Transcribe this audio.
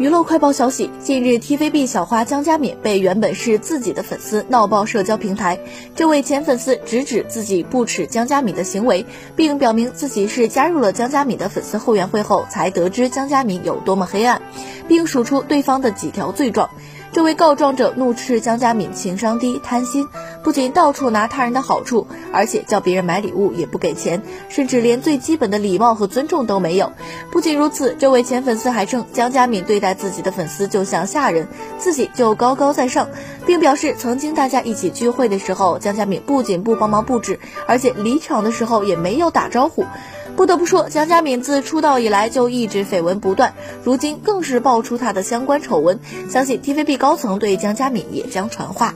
娱乐快报消息，近日 TVB 小花江嘉敏被原本是自己的粉丝闹爆社交平台。这位前粉丝直指自己不耻江嘉敏的行为，并表明自己是加入了江嘉敏的粉丝后援会后才得知江嘉敏有多么黑暗，并数出对方的几条罪状。这位告状者怒斥江嘉敏情商低、贪心，不仅到处拿他人的好处，而且叫别人买礼物也不给钱，甚至连最基本的礼貌和尊重都没有。不仅如此，这位前粉丝还称江嘉敏对待自己的粉丝就像下人，自己就高高在上，并表示曾经大家一起聚会的时候，江嘉敏不仅不帮忙布置，而且离场的时候也没有打招呼。不得不说，江嘉敏自出道以来就一直绯闻不断，如今更是爆出她的相关丑闻，相信 TVB 高层对江嘉敏也将传话。